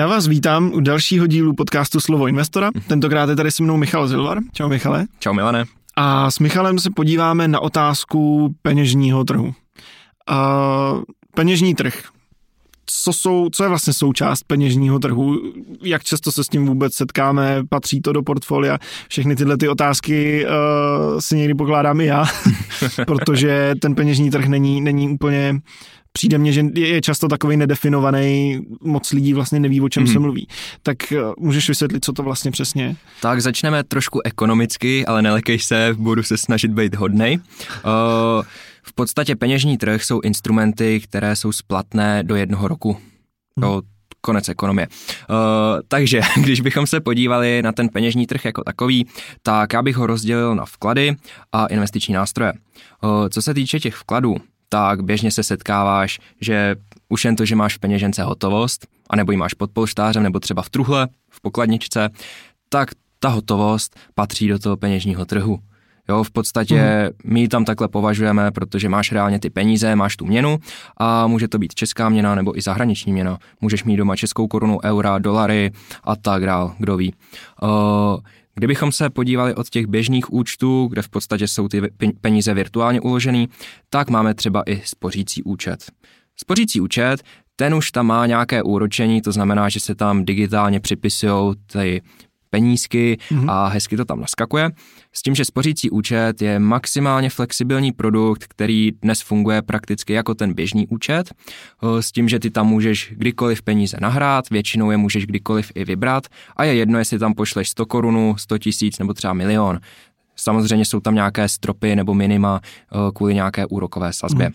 Já vás vítám u dalšího dílu podcastu Slovo investora. Tentokrát je tady se mnou Michal Zilvar. Čau Michale. Čau Milane. A s Michalem se podíváme na otázku peněžního trhu. A peněžní trh. Co, jsou, co je vlastně součást peněžního trhu? Jak často se s tím vůbec setkáme? Patří to do portfolia? Všechny tyhle ty otázky uh, si někdy pokládám i já, protože ten peněžní trh není, není úplně přijde mně, že je často takový nedefinovaný, moc lidí vlastně neví, o čem mm-hmm. se mhm. mluví. Tak eh, můžeš vysvětlit, co to vlastně přesně je? Tak začneme trošku ekonomicky, ale nelekej se, budu se snažit být hodnej. Uh, v podstatě peněžní trh jsou instrumenty, které jsou splatné do jednoho roku. Mm. konec ekonomie. Uh, takže, když bychom se podívali na ten peněžní trh jako takový, tak já bych ho rozdělil na vklady a investiční nástroje. Uh, co se týče těch vkladů, tak běžně se setkáváš, že už jen to, že máš v peněžence hotovost, anebo ji máš pod polštářem, nebo třeba v truhle, v pokladničce, tak ta hotovost patří do toho peněžního trhu. Jo, v podstatě mm. my ji tam takhle považujeme, protože máš reálně ty peníze, máš tu měnu a může to být česká měna nebo i zahraniční měna. Můžeš mít doma českou korunu, eura, dolary a tak dál, kdo ví. Uh, Kdybychom se podívali od těch běžných účtů, kde v podstatě jsou ty peníze virtuálně uložený, tak máme třeba i spořící účet. Spořící účet, ten už tam má nějaké úročení, to znamená, že se tam digitálně připisují ty penízky mm-hmm. a hezky to tam naskakuje. S tím, že spořící účet je maximálně flexibilní produkt, který dnes funguje prakticky jako ten běžný účet, s tím, že ty tam můžeš kdykoliv peníze nahrát, většinou je můžeš kdykoliv i vybrat a je jedno, jestli tam pošleš 100 korun, 100 tisíc nebo třeba milion. Samozřejmě jsou tam nějaké stropy nebo minima kvůli nějaké úrokové sazbě. Mm.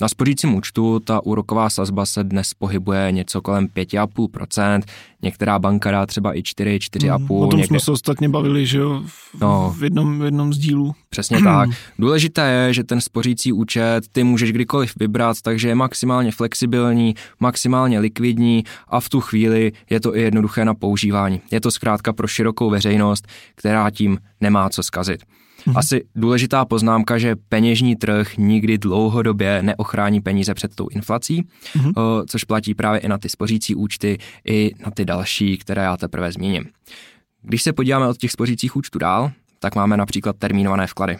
Na spořícím účtu ta úroková sazba se dnes pohybuje něco kolem 5,5%, některá banka dá třeba i 4, 4,5%. Mm, o tom někde... jsme se ostatně bavili, že jo, v, no, v, jednom, v jednom z dílů. Přesně tak. Důležité je, že ten spořící účet ty můžeš kdykoliv vybrat, takže je maximálně flexibilní, maximálně likvidní a v tu chvíli je to i jednoduché na používání. Je to zkrátka pro širokou veřejnost, která tím nemá co zkazit. Mm-hmm. Asi důležitá poznámka, že peněžní trh nikdy dlouhodobě neochrání peníze před tou inflací, mm-hmm. což platí právě i na ty spořící účty, i na ty další, které já teprve zmíním. Když se podíváme od těch spořících účtů dál, tak máme například termínované vklady.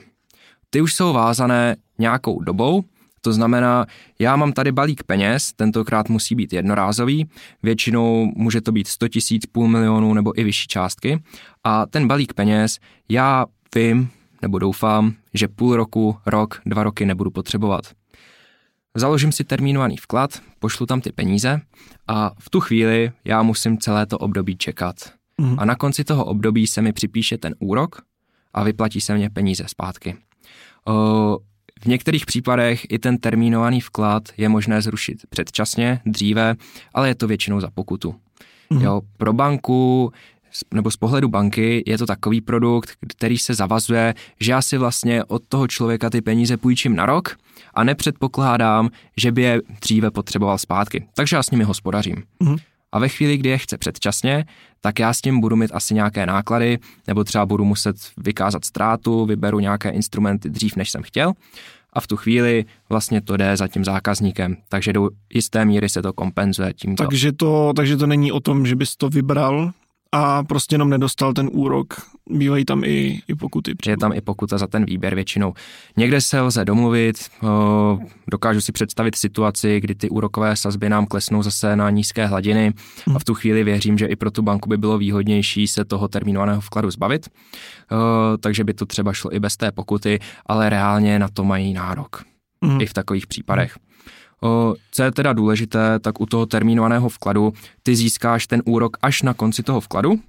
Ty už jsou vázané nějakou dobou, to znamená, já mám tady balík peněz, tentokrát musí být jednorázový, většinou může to být 100 tisíc, půl milionu nebo i vyšší částky. A ten balík peněz já vím, nebo doufám, že půl roku, rok, dva roky nebudu potřebovat. Založím si termínovaný vklad, pošlu tam ty peníze a v tu chvíli já musím celé to období čekat. Mm. A na konci toho období se mi připíše ten úrok a vyplatí se mě peníze zpátky. O, v některých případech i ten termínovaný vklad je možné zrušit předčasně, dříve, ale je to většinou za pokutu. Mm. Jo, pro banku nebo z pohledu banky je to takový produkt, který se zavazuje, že já si vlastně od toho člověka ty peníze půjčím na rok a nepředpokládám, že by je dříve potřeboval zpátky. Takže já s nimi hospodařím. Mm. A ve chvíli, kdy je chce předčasně, tak já s tím budu mít asi nějaké náklady, nebo třeba budu muset vykázat ztrátu, vyberu nějaké instrumenty dřív, než jsem chtěl. A v tu chvíli vlastně to jde za tím zákazníkem, takže do jisté míry se to kompenzuje tímto. Takže to, takže to není o tom, že bys to vybral, a prostě jenom nedostal ten úrok. Bývají tam i, i pokuty. Třeba. Je tam i pokuta za ten výběr většinou. Někde se lze domluvit, dokážu si představit situaci, kdy ty úrokové sazby nám klesnou zase na nízké hladiny a v tu chvíli věřím, že i pro tu banku by bylo výhodnější se toho termínovaného vkladu zbavit, takže by to třeba šlo i bez té pokuty, ale reálně na to mají nárok. Mm. I v takových případech. Co je teda důležité, tak u toho termínovaného vkladu ty získáš ten úrok až na konci toho vkladu.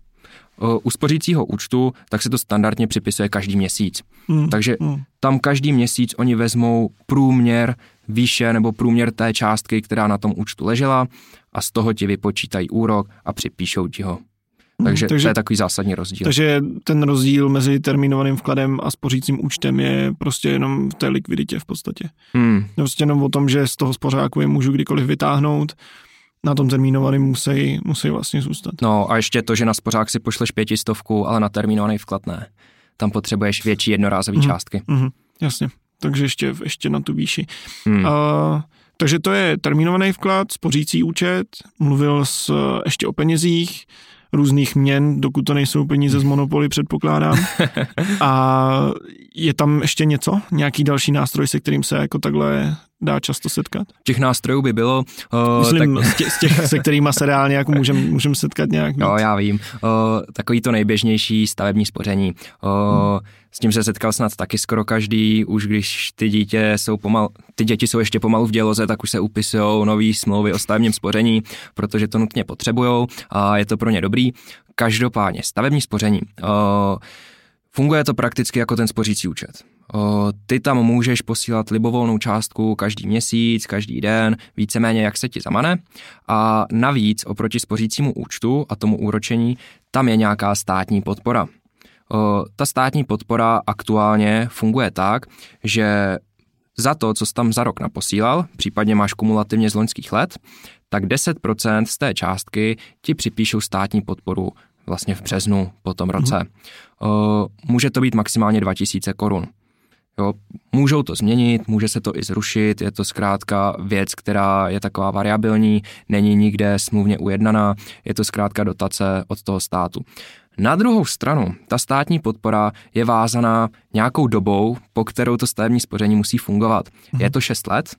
U spořícího účtu tak se to standardně připisuje každý měsíc. Mm, Takže mm. tam každý měsíc oni vezmou průměr výše nebo průměr té částky, která na tom účtu ležela a z toho ti vypočítají úrok a připíšou ti ho. Takže, takže to je takový zásadní rozdíl. Takže ten rozdíl mezi termínovaným vkladem a spořícím účtem je prostě jenom v té likviditě v podstatě. Hmm. Prostě jenom o tom, že z toho spořáku je můžu kdykoliv vytáhnout, na tom termínovaném musí, musí vlastně zůstat. No a ještě to, že na spořák si pošleš pětistovku, ale na termínovaný vklad ne. Tam potřebuješ větší jednorázové mm. částky. Mm, jasně, takže ještě, ještě na tu výši. Hmm. A Takže to je termínovaný vklad, spořící účet, mluvil s ještě o penězích, různých měn, dokud to nejsou peníze z Monopoly, předpokládám. A je tam ještě něco? Nějaký další nástroj, se kterým se jako takhle dá často setkat? Těch nástrojů by bylo... Uh, Myslím, tak... z, těch, z těch, se kterými se reálně jako můžeme můžem setkat nějak. Jo, já vím. Uh, takový to nejběžnější stavební spoření. Uh, hmm. S tím se setkal snad taky skoro každý, už když ty dítě jsou pomal, ty děti jsou ještě pomalu v děloze, tak už se upisují nový smlouvy o stavebním spoření, protože to nutně potřebují a je to pro ně dobrý. Každopádně stavební spoření. Uh, funguje to prakticky jako ten spořící účet. Ty tam můžeš posílat libovolnou částku každý měsíc, každý den, víceméně jak se ti zamane. A navíc oproti spořícímu účtu a tomu úročení, tam je nějaká státní podpora. Ta státní podpora aktuálně funguje tak, že za to, co jsi tam za rok naposílal, případně máš kumulativně z loňských let, tak 10% z té částky ti připíšou státní podporu vlastně v březnu po tom roce. Mm-hmm. Může to být maximálně 2000 korun. Jo, můžou to změnit, může se to i zrušit, je to zkrátka věc, která je taková variabilní, není nikde smluvně ujednaná, je to zkrátka dotace od toho státu. Na druhou stranu, ta státní podpora je vázaná nějakou dobou, po kterou to stavební spoření musí fungovat. Mhm. Je to 6 let,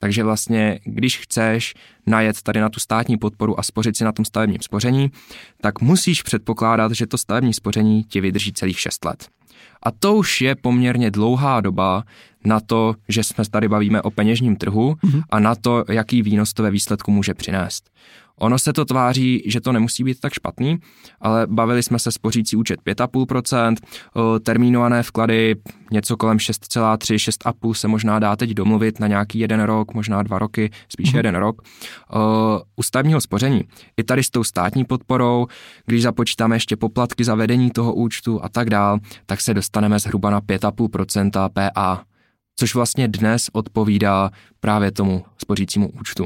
takže vlastně, když chceš najet tady na tu státní podporu a spořit si na tom stavebním spoření, tak musíš předpokládat, že to stavební spoření ti vydrží celých 6 let. A to už je poměrně dlouhá doba na to, že jsme tady bavíme o peněžním trhu mm-hmm. a na to, jaký výnos to ve výsledku může přinést. Ono se to tváří, že to nemusí být tak špatný, ale bavili jsme se spořící účet 5,5%, termínované vklady něco kolem 6,3, 6,5 se možná dá teď domluvit na nějaký jeden rok, možná dva roky, spíš mm-hmm. jeden rok. U stavního spoření i tady s tou státní podporou, když započítáme ještě poplatky za vedení toho účtu a tak dál, tak se dostaneme zhruba na 5,5% PA, což vlastně dnes odpovídá právě tomu spořícímu účtu.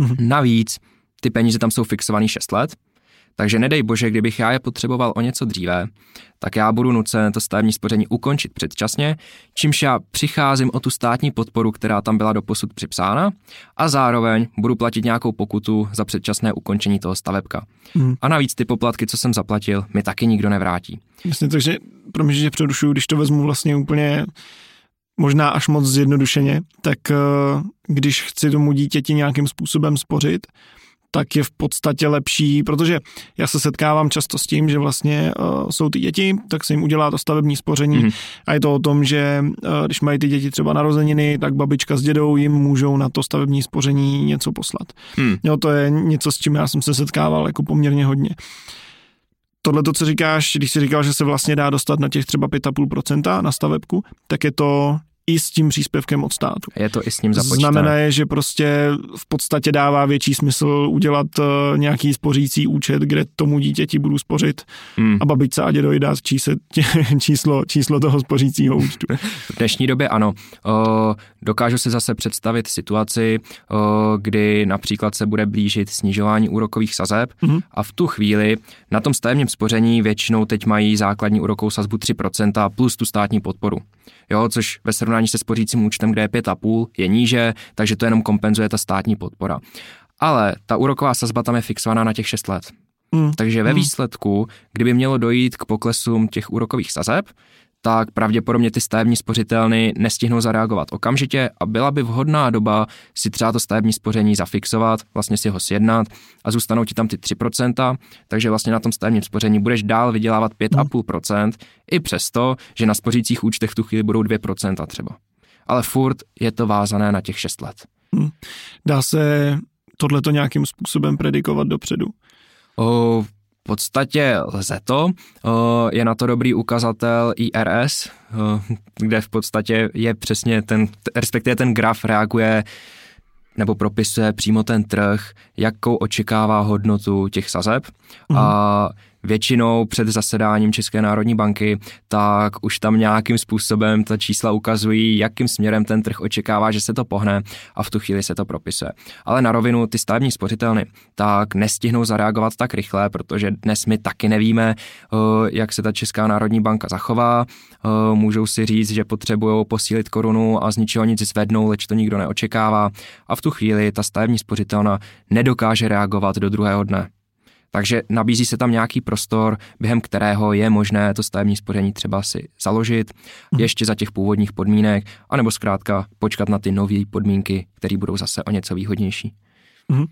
Mm-hmm. Navíc ty peníze tam jsou fixovaný 6 let, takže nedej bože, kdybych já je potřeboval o něco dříve, tak já budu nucen to stavební spoření ukončit předčasně, čímž já přicházím o tu státní podporu, která tam byla doposud připsána a zároveň budu platit nějakou pokutu za předčasné ukončení toho stavebka. Hmm. A navíc ty poplatky, co jsem zaplatil, mi taky nikdo nevrátí. Jasně, takže pro mě, že přerušuju, když to vezmu vlastně úplně možná až moc zjednodušeně, tak eh, když chci tomu dítěti nějakým způsobem spořit, tak je v podstatě lepší, protože já se setkávám často s tím, že vlastně uh, jsou ty děti, tak se jim udělá to stavební spoření mm-hmm. a je to o tom, že uh, když mají ty děti třeba narozeniny, tak babička s dědou jim můžou na to stavební spoření něco poslat. Mm. Jo, to je něco, s čím já jsem se setkával jako poměrně hodně. Tohle to, co říkáš, když jsi říkal, že se vlastně dá dostat na těch třeba 5,5% na stavebku, tak je to i s tím příspěvkem od státu. Je to i s ním započítané. Znamená je, že prostě v podstatě dává větší smysl udělat uh, nějaký spořící účet, kde tomu dítěti budu spořit hmm. a babičce a dědovi dát číslo, číslo toho spořícího účtu. V dnešní době ano. O, dokážu si zase představit situaci, o, kdy například se bude blížit snižování úrokových sazeb hmm. a v tu chvíli na tom stavebním spoření většinou teď mají základní úrokovou sazbu 3% plus tu státní podporu jo, což ve srovnání se spořícím účtem, kde je 5,5, je níže, takže to jenom kompenzuje ta státní podpora. Ale ta úroková sazba tam je fixovaná na těch 6 let. Mm. Takže ve mm. výsledku, kdyby mělo dojít k poklesům těch úrokových sazeb, tak pravděpodobně ty stavební spořitelny nestihnou zareagovat okamžitě a byla by vhodná doba si třeba to stavební spoření zafixovat, vlastně si ho sjednat a zůstanou ti tam ty 3%, takže vlastně na tom stavebním spoření budeš dál vydělávat 5,5%, hmm. i přesto, že na spořících účtech v tu chvíli budou 2% třeba. Ale furt je to vázané na těch 6 let. Hmm. Dá se tohleto nějakým způsobem predikovat dopředu? O, podstatě lze to. Je na to dobrý ukazatel IRS, kde v podstatě je přesně ten, respektive ten graf reaguje nebo propisuje přímo ten trh, jakou očekává hodnotu těch sazeb. Mm. A většinou před zasedáním České národní banky, tak už tam nějakým způsobem ta čísla ukazují, jakým směrem ten trh očekává, že se to pohne a v tu chvíli se to propisuje. Ale na rovinu ty stavební spořitelny tak nestihnou zareagovat tak rychle, protože dnes my taky nevíme, eh, jak se ta Česká národní banka zachová. Eh, můžou si říct, že potřebují posílit korunu a z ničeho nic zvednou, leč to nikdo neočekává. A v tu chvíli ta stavební spořitelna nedokáže reagovat do druhého dne. Takže nabízí se tam nějaký prostor, během kterého je možné to stavební spoření třeba si založit mhm. ještě za těch původních podmínek, anebo zkrátka počkat na ty nové podmínky, které budou zase o něco výhodnější. Mm.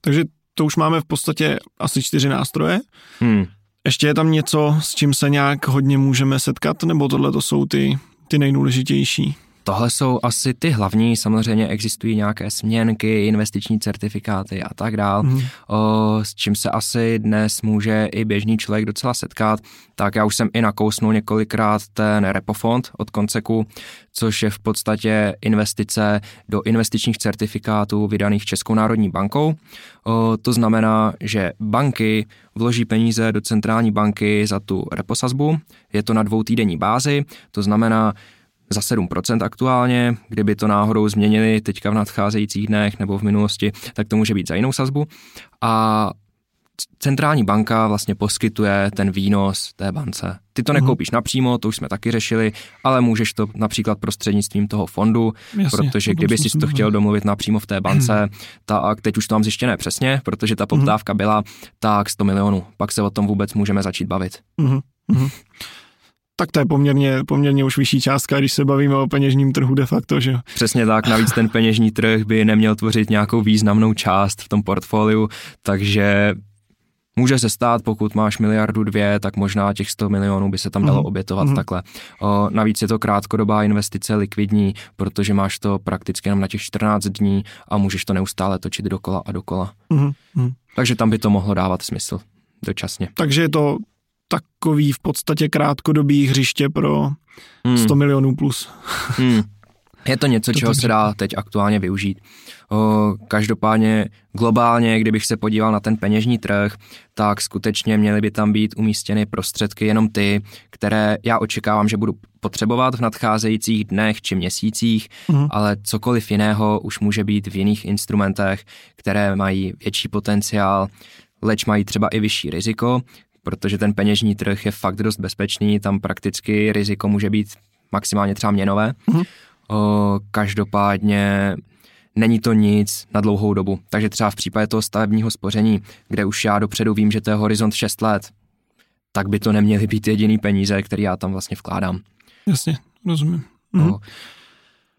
Takže to už máme v podstatě asi čtyři nástroje. Hmm. Ještě je tam něco, s čím se nějak hodně můžeme setkat, nebo tohle to jsou ty, ty nejdůležitější? Tohle jsou asi ty hlavní, samozřejmě existují nějaké směnky, investiční certifikáty a tak dál, mm. o, s čím se asi dnes může i běžný člověk docela setkat. Tak já už jsem i nakousnul několikrát ten repofond od Konceku, což je v podstatě investice do investičních certifikátů vydaných Českou národní bankou. O, to znamená, že banky vloží peníze do centrální banky za tu reposazbu, je to na dvou týdenní bázi, to znamená, za 7% aktuálně, kdyby to náhodou změnili teďka v nadcházejících dnech nebo v minulosti, tak to může být za jinou sazbu. A centrální banka vlastně poskytuje ten výnos té bance. Ty to mhm. nekoupíš napřímo, to už jsme taky řešili, ale můžeš to například prostřednictvím toho fondu, Jasně, protože kdyby si to chtěl domluvit napřímo v té bance, tak teď už to mám zjištěné přesně, protože ta mhm. poptávka byla tak 100 milionů. Pak se o tom vůbec můžeme začít bavit. Mm-hmm tak to je poměrně, poměrně už vyšší částka, když se bavíme o peněžním trhu de facto, že Přesně tak, navíc ten peněžní trh by neměl tvořit nějakou významnou část v tom portfoliu, takže Může se stát, pokud máš miliardu dvě, tak možná těch 100 milionů by se tam dalo mm. obětovat mm. takhle. O, navíc je to krátkodobá investice, likvidní, protože máš to prakticky jenom na těch 14 dní a můžeš to neustále točit dokola a dokola. Mm. Mm. Takže tam by to mohlo dávat smysl dočasně. Takže je to takový v podstatě krátkodobý hřiště pro hmm. 100 milionů plus. Hmm. Je to něco, to čeho se dá teď aktuálně využít. O, každopádně globálně, kdybych se podíval na ten peněžní trh, tak skutečně měly by tam být umístěny prostředky jenom ty, které já očekávám, že budu potřebovat v nadcházejících dnech či měsících, mm. ale cokoliv jiného už může být v jiných instrumentech, které mají větší potenciál, leč mají třeba i vyšší riziko, protože ten peněžní trh je fakt dost bezpečný, tam prakticky riziko může být maximálně třeba měnové. Mm-hmm. O, každopádně není to nic na dlouhou dobu. Takže třeba v případě toho stavebního spoření, kde už já dopředu vím, že to je horizont 6 let, tak by to neměly být jediný peníze, který já tam vlastně vkládám. Jasně, rozumím. Mm-hmm. O,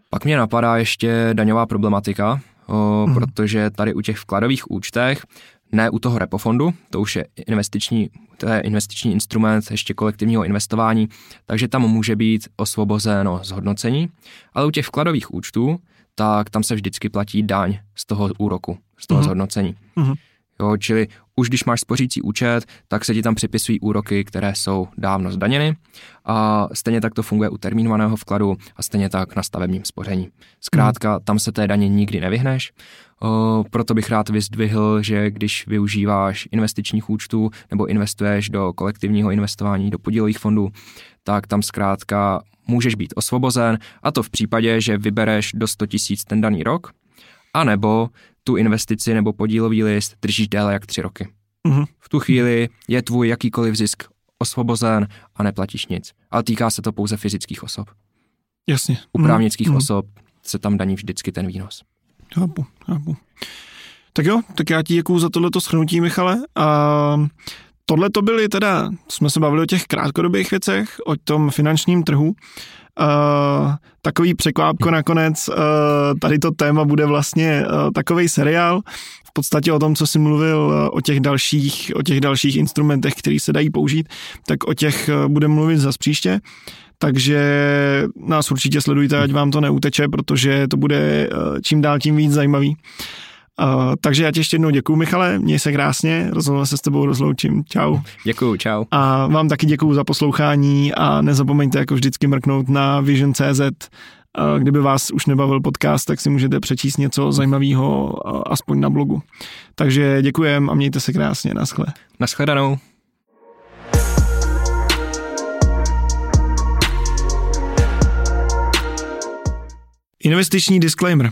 pak mě napadá ještě daňová problematika, o, mm-hmm. protože tady u těch vkladových účtech ne u toho repofondu, to už je investiční, to je investiční instrument ještě kolektivního investování, takže tam může být osvobozeno zhodnocení, ale u těch vkladových účtů, tak tam se vždycky platí daň z toho úroku, z toho mm-hmm. zhodnocení. Mm-hmm. Jo, čili už když máš spořící účet, tak se ti tam připisují úroky, které jsou dávno zdaněny. A stejně tak to funguje u termínovaného vkladu a stejně tak na stavebním spoření. Zkrátka, tam se té daně nikdy nevyhneš, o, proto bych rád vyzdvihl, že když využíváš investičních účtů nebo investuješ do kolektivního investování, do podílových fondů, tak tam zkrátka můžeš být osvobozen a to v případě, že vybereš do 100 tisíc ten daný rok, anebo tu investici nebo podílový list držíš déle jak tři roky. Mm-hmm. V tu chvíli je tvůj jakýkoliv zisk osvobozen a neplatíš nic. Ale týká se to pouze fyzických osob. Jasně. U právnických mm-hmm. osob se tam daní vždycky ten výnos. Chápu, chápu. Tak jo, tak já ti děkuju za tohleto schrnutí, Michale. A tohle to byly teda, jsme se bavili o těch krátkodobých věcech, o tom finančním trhu. Uh, takový překvápko nakonec, uh, tady to téma bude vlastně uh, takový seriál, v podstatě o tom, co jsi mluvil o těch dalších, o těch dalších instrumentech, které se dají použít, tak o těch budeme mluvit za příště. Takže nás určitě sledujte, ať vám to neuteče, protože to bude čím dál tím víc zajímavý. Takže já ti ještě jednou děkuji, Michale, měj se krásně, rozhodně se s tebou rozloučím, čau. Děkuji. čau. A vám taky děkuji za poslouchání a nezapomeňte jako vždycky mrknout na vision.cz, kdyby vás už nebavil podcast, tak si můžete přečíst něco zajímavého, aspoň na blogu. Takže děkujem a mějte se krásně, naschle. Naschledanou. Investiční disclaimer.